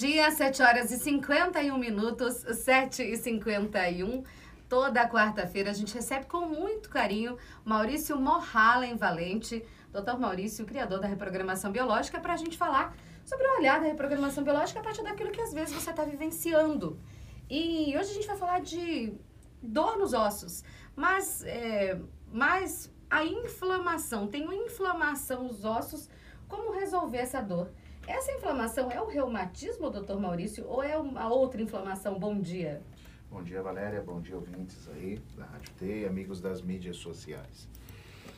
Dia, 7 horas e 51 minutos, 7 e 51. Toda quarta-feira a gente recebe com muito carinho Maurício Morhalen Valente, doutor Maurício, criador da reprogramação biológica, para a gente falar sobre o olhar da reprogramação biológica a partir daquilo que às vezes você está vivenciando. E hoje a gente vai falar de dor nos ossos, mas, é, mas a inflamação, tem uma inflamação nos ossos, como resolver essa dor? Essa inflamação é o reumatismo, doutor Maurício, ou é uma outra inflamação? Bom dia. Bom dia, Valéria. Bom dia, ouvintes aí da Rádio T amigos das mídias sociais.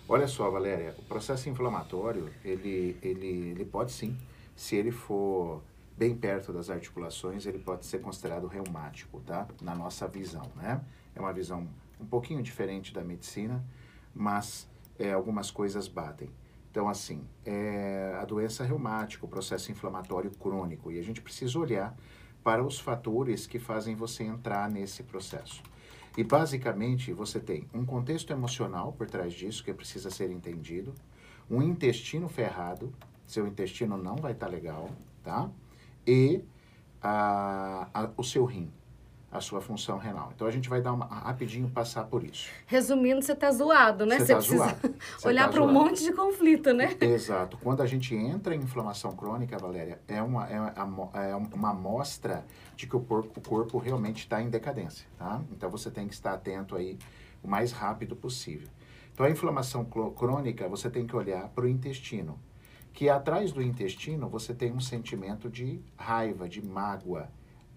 Olha só, Valéria, o processo inflamatório, ele, ele, ele pode sim, se ele for bem perto das articulações, ele pode ser considerado reumático, tá? Na nossa visão, né? É uma visão um pouquinho diferente da medicina, mas é, algumas coisas batem. Então, assim, é a doença reumática, o processo inflamatório crônico, e a gente precisa olhar para os fatores que fazem você entrar nesse processo. E basicamente você tem um contexto emocional por trás disso que precisa ser entendido, um intestino ferrado, seu intestino não vai estar tá legal, tá? E a, a, o seu rim a sua função renal. Então a gente vai dar uma, rapidinho passar por isso. Resumindo, você está zoado, né? Você, você tá precisa zoado. olhar tá para um monte de conflito, né? Exato. Quando a gente entra em inflamação crônica, Valéria, é uma, é, é uma amostra de que o corpo, o corpo realmente está em decadência, tá? Então você tem que estar atento aí o mais rápido possível. Então a inflamação crônica, você tem que olhar para o intestino, que atrás do intestino você tem um sentimento de raiva, de mágoa,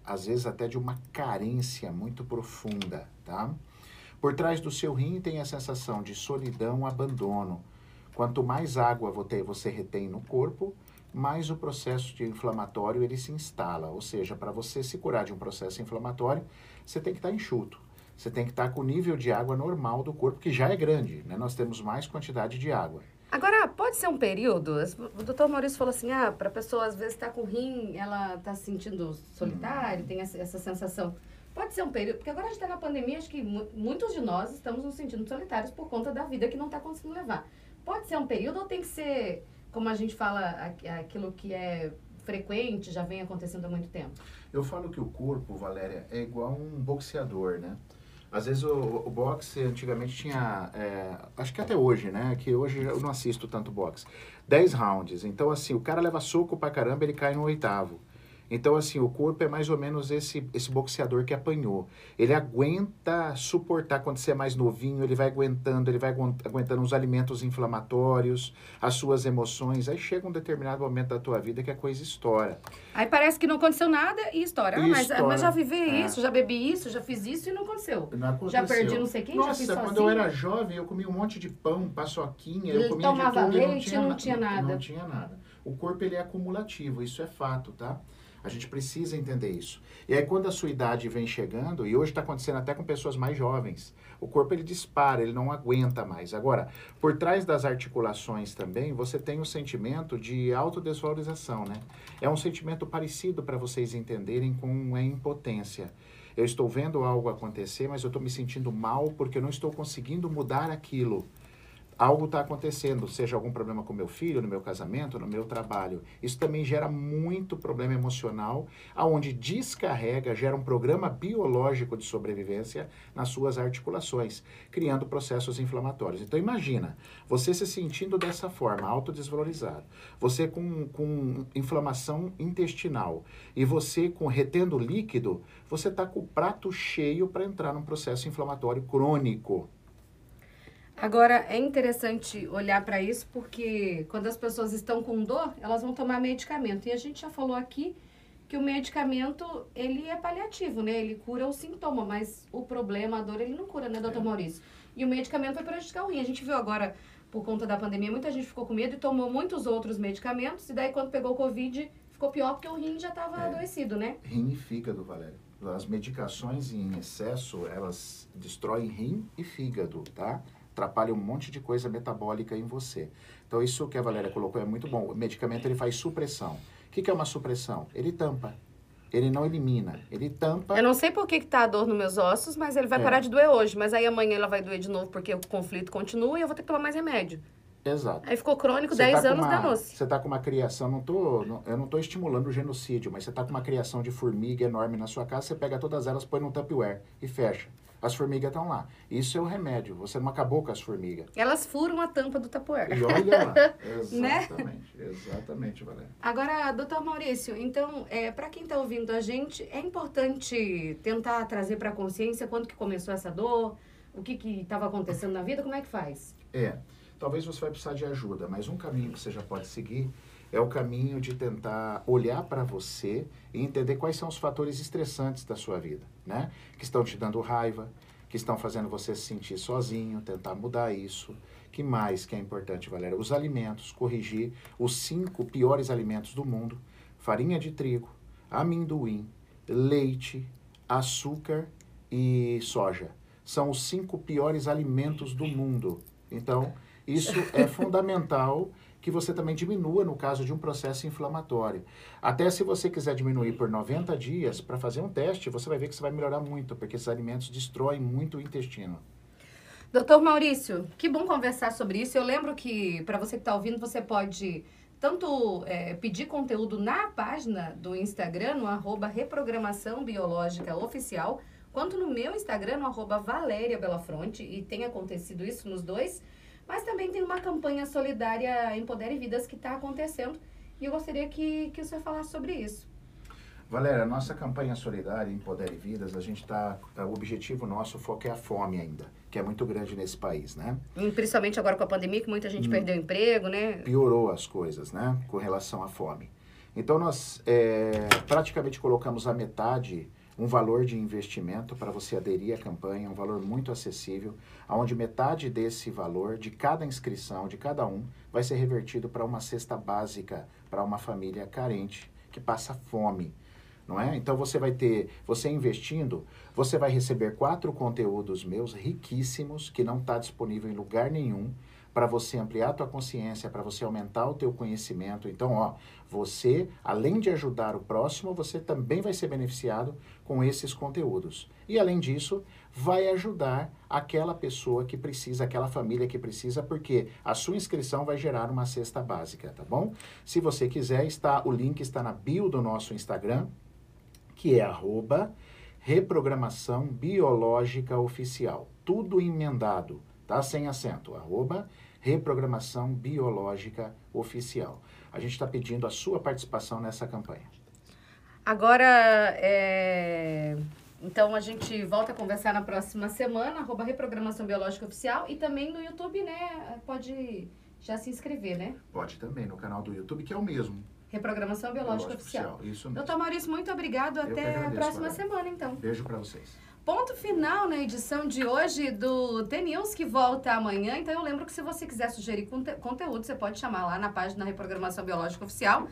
às vezes até de uma carência muito profunda, tá? Por trás do seu rim tem a sensação de solidão, abandono. Quanto mais água você retém no corpo, mais o processo de inflamatório ele se instala. Ou seja, para você se curar de um processo inflamatório, você tem que estar tá enxuto. Você tem que estar tá com o nível de água normal do corpo, que já é grande, né? Nós temos mais quantidade de água. Agora, pode ser um período? O doutor Maurício falou assim, ah, para a pessoa às vezes estar tá com rim, ela está se sentindo solitário, tem essa, essa, sensação. Pode ser um período, porque agora a gente está na pandemia, acho que muitos de nós estamos nos sentindo solitários por conta da vida que não está conseguindo levar. Pode ser um período ou tem que ser, como a gente fala, aquilo que é frequente, já vem acontecendo há muito tempo? Eu falo que o corpo, Valéria, é igual um boxeador, né? Às vezes o, o boxe antigamente tinha, é, acho que até hoje, né? Que hoje eu não assisto tanto boxe. 10 rounds. Então, assim, o cara leva soco pra caramba, ele cai no oitavo. Então, assim, o corpo é mais ou menos esse, esse boxeador que apanhou. Ele aguenta suportar quando você é mais novinho, ele vai aguentando, ele vai aguentando os alimentos inflamatórios, as suas emoções. Aí chega um determinado momento da tua vida que a coisa estoura. Aí parece que não aconteceu nada e estoura. Ah, mas, mas, já vivi é. isso, já bebi isso, já fiz isso e não aconteceu. Não aconteceu. Já perdi não sei quem, Nossa, já fiz quando sozinho. eu era jovem, eu comia um monte de pão, paçoquinha, eu comia tomava de tudo, leite, não tinha, não tinha nada. Não tinha nada. O corpo ele é acumulativo, isso é fato, tá? A gente precisa entender isso. E aí, quando a sua idade vem chegando, e hoje está acontecendo até com pessoas mais jovens, o corpo ele dispara, ele não aguenta mais. Agora, por trás das articulações também, você tem o sentimento de autodesvalorização, né? É um sentimento parecido para vocês entenderem com a impotência. Eu estou vendo algo acontecer, mas eu estou me sentindo mal porque eu não estou conseguindo mudar aquilo algo está acontecendo, seja algum problema com meu filho, no meu casamento, no meu trabalho. Isso também gera muito problema emocional, aonde descarrega, gera um programa biológico de sobrevivência nas suas articulações, criando processos inflamatórios. Então imagina, você se sentindo dessa forma, autodesvalorizado, você com, com inflamação intestinal e você com retendo líquido, você está com o prato cheio para entrar num processo inflamatório crônico. Agora, é interessante olhar para isso porque quando as pessoas estão com dor, elas vão tomar medicamento. E a gente já falou aqui que o medicamento, ele é paliativo, né? Ele cura o sintoma, mas o problema, a dor, ele não cura, né, doutor é. Maurício? E o medicamento vai prejudicar o rim. A gente viu agora, por conta da pandemia, muita gente ficou com medo e tomou muitos outros medicamentos. E daí, quando pegou o Covid, ficou pior porque o rim já estava é. adoecido, né? Rim e fígado, Valéria. As medicações em excesso, elas destroem rim e fígado, tá? Atrapalha um monte de coisa metabólica em você. Então, isso que a Valéria colocou é muito bom. O medicamento ele faz supressão. O que, que é uma supressão? Ele tampa. Ele não elimina, ele tampa. Eu não sei por que, que tá a dor nos meus ossos, mas ele vai é. parar de doer hoje. Mas aí amanhã ela vai doer de novo porque o conflito continua e eu vou ter que tomar mais remédio. Exato. Aí ficou crônico, você 10 tá anos, danou-se. Você está com uma criação, não tô, não, eu não estou estimulando o genocídio, mas você está com uma criação de formiga enorme na sua casa, você pega todas elas, põe no Tupperware e fecha. As formigas estão lá. Isso é o remédio. Você não acabou com as formigas. Elas furam a tampa do Tupperware. E olha lá. Né? Exatamente. né? Exatamente, Valéria. Agora, doutor Maurício, então, é, para quem está ouvindo a gente, é importante tentar trazer para a consciência quando que começou essa dor, o que estava acontecendo na vida, como é que faz? É talvez você vai precisar de ajuda, mas um caminho que você já pode seguir é o caminho de tentar olhar para você e entender quais são os fatores estressantes da sua vida, né? Que estão te dando raiva, que estão fazendo você se sentir sozinho, tentar mudar isso. Que mais que é importante, Valéria? Os alimentos, corrigir os cinco piores alimentos do mundo: farinha de trigo, amendoim, leite, açúcar e soja. São os cinco piores alimentos do mundo. Então, isso é fundamental que você também diminua no caso de um processo inflamatório. Até se você quiser diminuir por 90 dias, para fazer um teste, você vai ver que você vai melhorar muito, porque esses alimentos destroem muito o intestino. Doutor Maurício, que bom conversar sobre isso. Eu lembro que, para você que está ouvindo, você pode tanto é, pedir conteúdo na página do Instagram, no arroba Reprogramação Biológica Oficial, quanto no meu Instagram, no arroba Valéria Belafronte, e tem acontecido isso nos dois. Mas também tem uma campanha solidária Empodere Vidas que está acontecendo e eu gostaria que, que o senhor falasse sobre isso. Valéria, a nossa campanha solidária Empodere Vidas, a gente está. É, o objetivo nosso, o foco é a fome ainda, que é muito grande nesse país, né? E principalmente agora com a pandemia, que muita gente hum, perdeu emprego, né? Piorou as coisas, né? Com relação à fome. Então, nós é, praticamente colocamos a metade um valor de investimento para você aderir à campanha, um valor muito acessível, onde metade desse valor, de cada inscrição, de cada um, vai ser revertido para uma cesta básica para uma família carente que passa fome. Não é? Então você vai ter, você investindo, você vai receber quatro conteúdos meus riquíssimos que não está disponível em lugar nenhum para você ampliar a tua consciência, para você aumentar o teu conhecimento. Então, ó, você, além de ajudar o próximo, você também vai ser beneficiado com esses conteúdos. E além disso, vai ajudar aquela pessoa que precisa, aquela família que precisa, porque a sua inscrição vai gerar uma cesta básica, tá bom? Se você quiser, está o link está na bio do nosso Instagram, que é arroba reprogramação biológica oficial. Tudo emendado, tá? Sem acento, arroba Reprogramação Biológica Oficial. A gente está pedindo a sua participação nessa campanha. Agora, é... então a gente volta a conversar na próxima semana, arroba Reprogramação Biológica Oficial, e também no YouTube, né? Pode já se inscrever, né? Pode também, no canal do YouTube, que é o mesmo. Reprogramação Biológica Oficial. Oficial. Isso mesmo. Doutor Maurício, muito obrigado. Até agradeço, a próxima semana, então. Beijo para vocês. Ponto final na edição de hoje do TNews, que volta amanhã. Então, eu lembro que se você quiser sugerir conte conteúdo, você pode chamar lá na página Reprogramação Biológica Oficial.